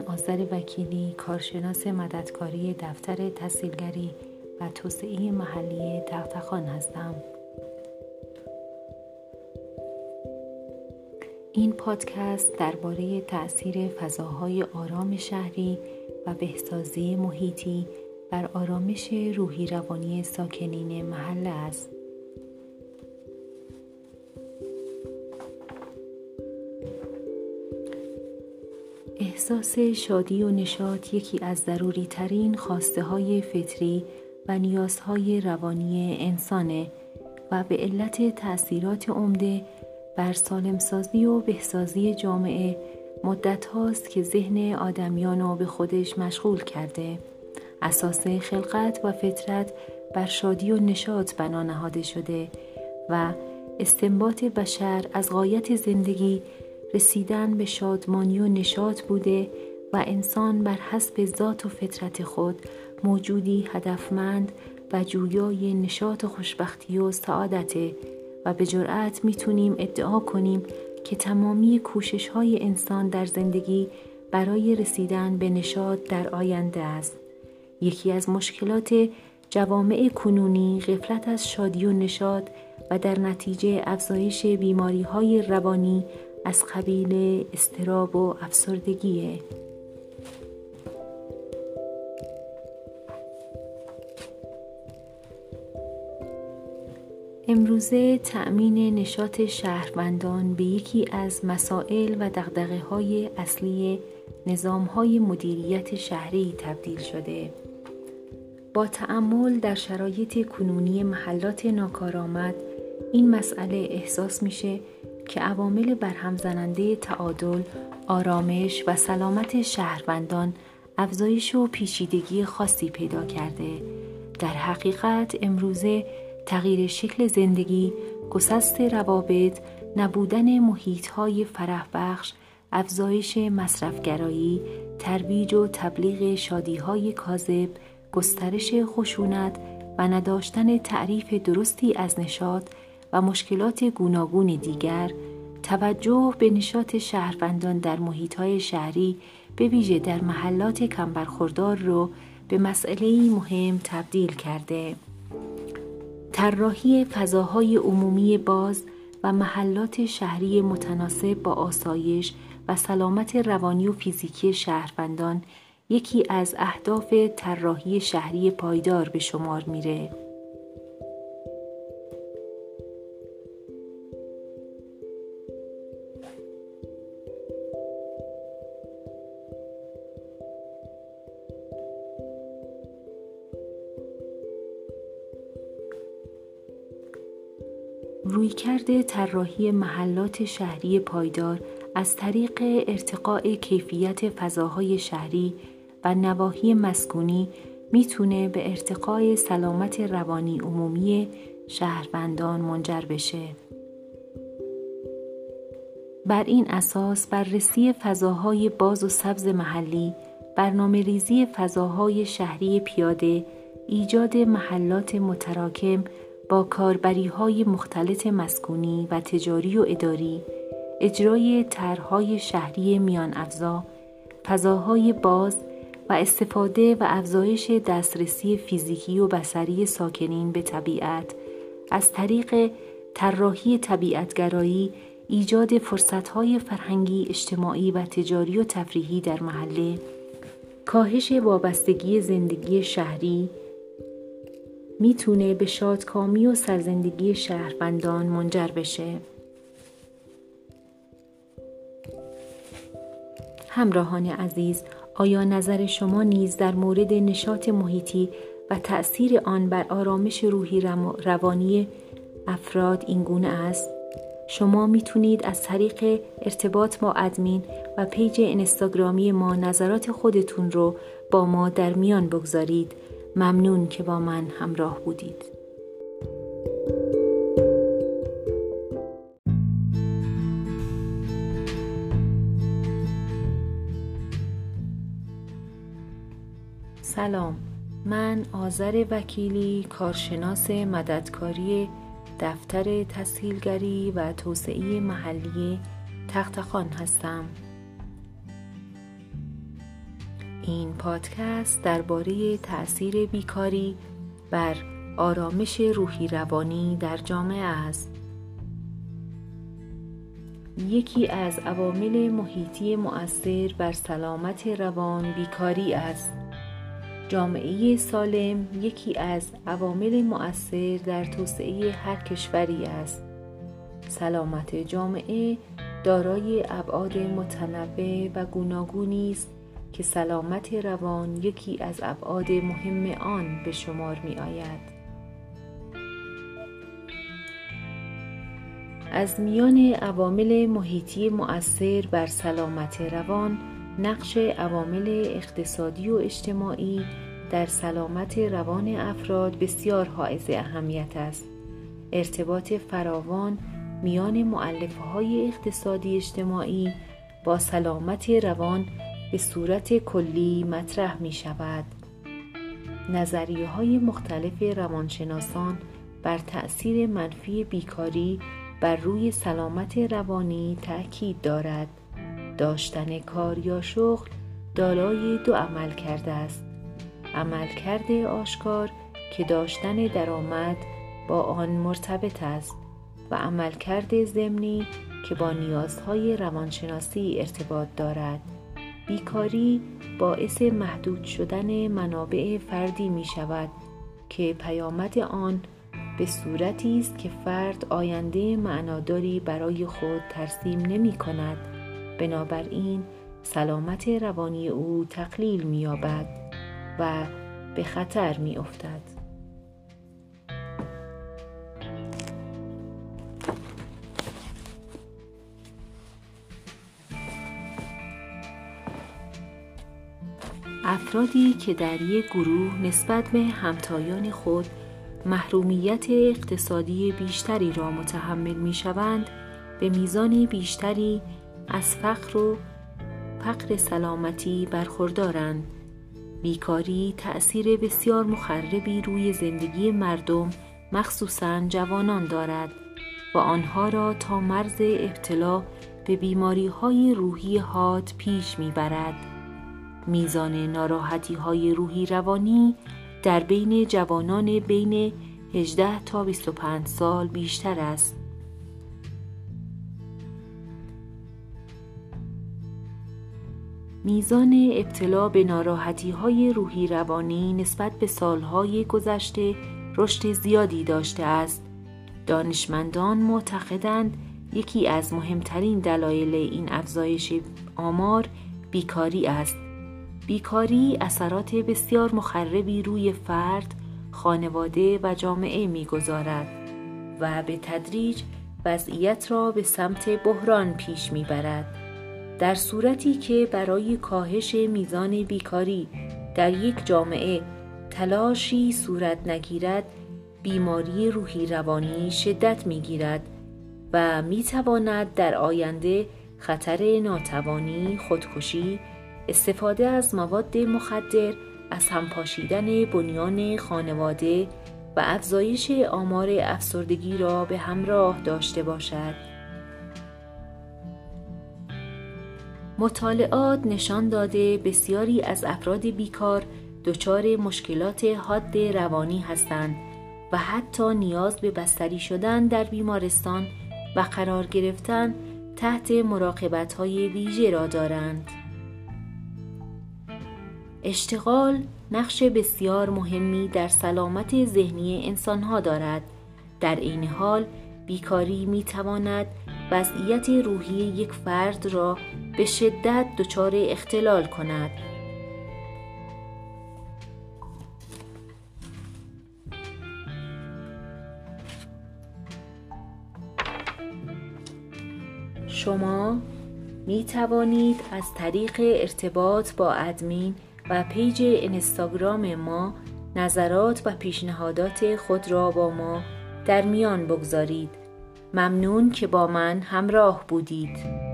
آذر وکیلی کارشناس مددکاری دفتر تحصیلگری و توسعه محلی تختخان هستم این پادکست درباره تأثیر فضاهای آرام شهری و بهسازی محیطی بر آرامش روحی روانی ساکنین محله است. احساس شادی و نشاط یکی از ضروری ترین خواسته های فطری و نیازهای روانی انسانه و به علت تأثیرات عمده بر سالمسازی و بهسازی جامعه مدت هاست که ذهن آدمیان رو به خودش مشغول کرده. اساس خلقت و فطرت بر شادی و نشاط بنا نهاده شده و استنباط بشر از غایت زندگی رسیدن به شادمانی و نشاط بوده و انسان بر حسب ذات و فطرت خود موجودی هدفمند و جویای نشاط و خوشبختی و سعادته و به جرأت می‌تونیم ادعا کنیم که تمامی کوشش های انسان در زندگی برای رسیدن به نشاط در آینده است. یکی از مشکلات جوامع کنونی غفلت از شادی و نشاط و در نتیجه افزایش بیماری های روانی از قبیل استراب و افسردگیه. امروزه تأمین نشاط شهروندان به یکی از مسائل و دقدقه های اصلی نظام های مدیریت شهری تبدیل شده. با تعمل در شرایط کنونی محلات ناکارآمد این مسئله احساس میشه که عوامل برهم زننده تعادل، آرامش و سلامت شهروندان افزایش و پیچیدگی خاصی پیدا کرده. در حقیقت امروزه تغییر شکل زندگی، گسست روابط، نبودن محیطهای فرح بخش، افزایش مصرفگرایی، ترویج و تبلیغ شادیهای کاذب، گسترش خشونت و نداشتن تعریف درستی از نشاط و مشکلات گوناگون دیگر توجه به نشاط شهروندان در محیطهای شهری به ویژه در محلات کمبرخوردار رو به مسئله مهم تبدیل کرده. طراحی فضاهای عمومی باز و محلات شهری متناسب با آسایش و سلامت روانی و فیزیکی شهروندان یکی از اهداف طراحی شهری پایدار به شمار میره. رویکرد طراحی محلات شهری پایدار از طریق ارتقاء کیفیت فضاهای شهری و نواحی مسکونی می‌تونه به ارتقای سلامت روانی عمومی شهروندان منجر بشه. بر این اساس بررسی فضاهای باز و سبز محلی، برنامه ریزی فضاهای شهری پیاده، ایجاد محلات متراکم با کاربری های مختلط مسکونی و تجاری و اداری، اجرای طرحهای شهری میان افزا، فضاهای باز و استفاده و افزایش دسترسی فیزیکی و بسری ساکنین به طبیعت از طریق طراحی طبیعتگرایی ایجاد فرصتهای فرهنگی اجتماعی و تجاری و تفریحی در محله کاهش وابستگی زندگی شهری می‌تونه به شادکامی و سرزندگی شهروندان منجر بشه. همراهان عزیز، آیا نظر شما نیز در مورد نشاط محیطی و تأثیر آن بر آرامش روحی روانی افراد این گونه است؟ شما می‌تونید از طریق ارتباط با ادمین و پیج اینستاگرامی ما نظرات خودتون رو با ما در میان بگذارید ممنون که با من همراه بودید. سلام من آذر وکیلی کارشناس مددکاری دفتر تسهیلگری و توسعه محلی تختخان هستم این پادکست درباره تاثیر بیکاری بر آرامش روحی روانی در جامعه است. یکی از عوامل محیطی مؤثر بر سلامت روان بیکاری است. جامعه سالم یکی از عوامل مؤثر در توسعه هر کشوری است. سلامت جامعه دارای ابعاد متنوع و گوناگونی است که سلامت روان یکی از ابعاد مهم آن به شمار می آید. از میان عوامل محیطی مؤثر بر سلامت روان نقش عوامل اقتصادی و اجتماعی در سلامت روان افراد بسیار حائز اهمیت است ارتباط فراوان میان معلفه اقتصادی اجتماعی با سلامت روان به صورت کلی مطرح می شود. نظریه های مختلف روانشناسان بر تأثیر منفی بیکاری بر روی سلامت روانی تأکید دارد. داشتن کار یا شغل دارای دو عمل کرده است. عمل کرده آشکار که داشتن درآمد با آن مرتبط است و عمل کرده ضمنی که با نیازهای روانشناسی ارتباط دارد. بیکاری باعث محدود شدن منابع فردی می شود که پیامد آن به صورتی است که فرد آینده معناداری برای خود ترسیم نمی کند بنابراین سلامت روانی او تقلیل می یابد و به خطر می افتد. افرادی که در یک گروه نسبت به همتایان خود محرومیت اقتصادی بیشتری را متحمل می شوند به میزان بیشتری از فقر و فقر سلامتی برخوردارند بیکاری تأثیر بسیار مخربی روی زندگی مردم مخصوصا جوانان دارد و آنها را تا مرز ابتلا به بیماری های روحی حاد پیش می‌برد. میزان ناراحتی های روحی روانی در بین جوانان بین 18 تا 25 سال بیشتر است. میزان ابتلا به ناراحتی های روحی روانی نسبت به سالهای گذشته رشد زیادی داشته است. دانشمندان معتقدند یکی از مهمترین دلایل این افزایش آمار بیکاری است. بیکاری اثرات بسیار مخربی روی فرد، خانواده و جامعه می‌گذارد و به تدریج وضعیت را به سمت بحران پیش می‌برد. در صورتی که برای کاهش میزان بیکاری در یک جامعه تلاشی صورت نگیرد بیماری روحی روانی شدت می‌گیرد و می‌تواند در آینده خطر ناتوانی، خودکشی، استفاده از مواد مخدر، از هم پاشیدن بنیان خانواده و افزایش آمار افسردگی را به همراه داشته باشد. مطالعات نشان داده بسیاری از افراد بیکار دچار مشکلات حاد روانی هستند و حتی نیاز به بستری شدن در بیمارستان و قرار گرفتن تحت مراقبت های ویژه را دارند. اشتغال نقش بسیار مهمی در سلامت ذهنی انسانها دارد. در این حال بیکاری می تواند وضعیت روحی یک فرد را به شدت دچار اختلال کند شما می توانید از طریق ارتباط با ادمین و پیج اینستاگرام ما نظرات و پیشنهادات خود را با ما در میان بگذارید. ممنون که با من همراه بودید.